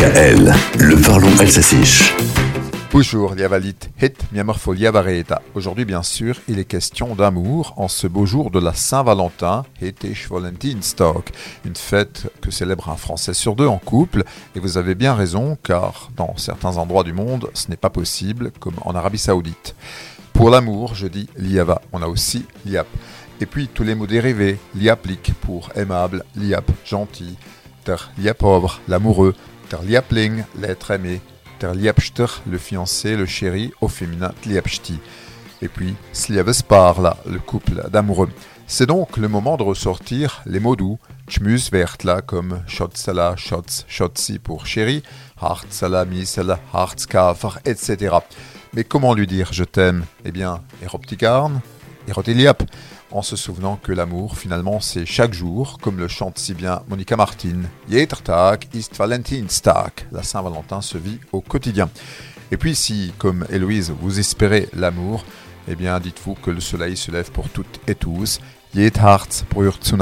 Le parlons alsacien. Bonjour, Liavalit, hit miamorfolia vareta. Aujourd'hui, bien sûr, il est question d'amour en ce beau jour de la Saint-Valentin, Hetish Valentinstag, une fête que célèbre un Français sur deux en couple. Et vous avez bien raison, car dans certains endroits du monde, ce n'est pas possible, comme en Arabie Saoudite. Pour l'amour, je dis liava. On a aussi liap. Et puis tous les mots dérivés, liaplik pour aimable, liap, gentil, ter liapobre, l'amoureux, ter liapling, l'être aimé, ter liapster, le fiancé, le chéri, au féminin. Et puis sliavesparla, le couple d'amoureux. C'est donc le moment de ressortir les mots doux, tchmus vertla comme shotsala, shots, shotsi pour chéri, hartsala, misala, hartskafer, etc. Mais comment lui dire je t'aime Eh bien, eroptikarn, erotiliap en se souvenant que l'amour, finalement, c'est chaque jour, comme le chante si bien Monica Martin. Tag ist Valentinstag. La Saint-Valentin se vit au quotidien. Et puis, si, comme Héloïse, vous espérez l'amour, eh bien, dites-vous que le soleil se lève pour toutes et tous. Brürt zu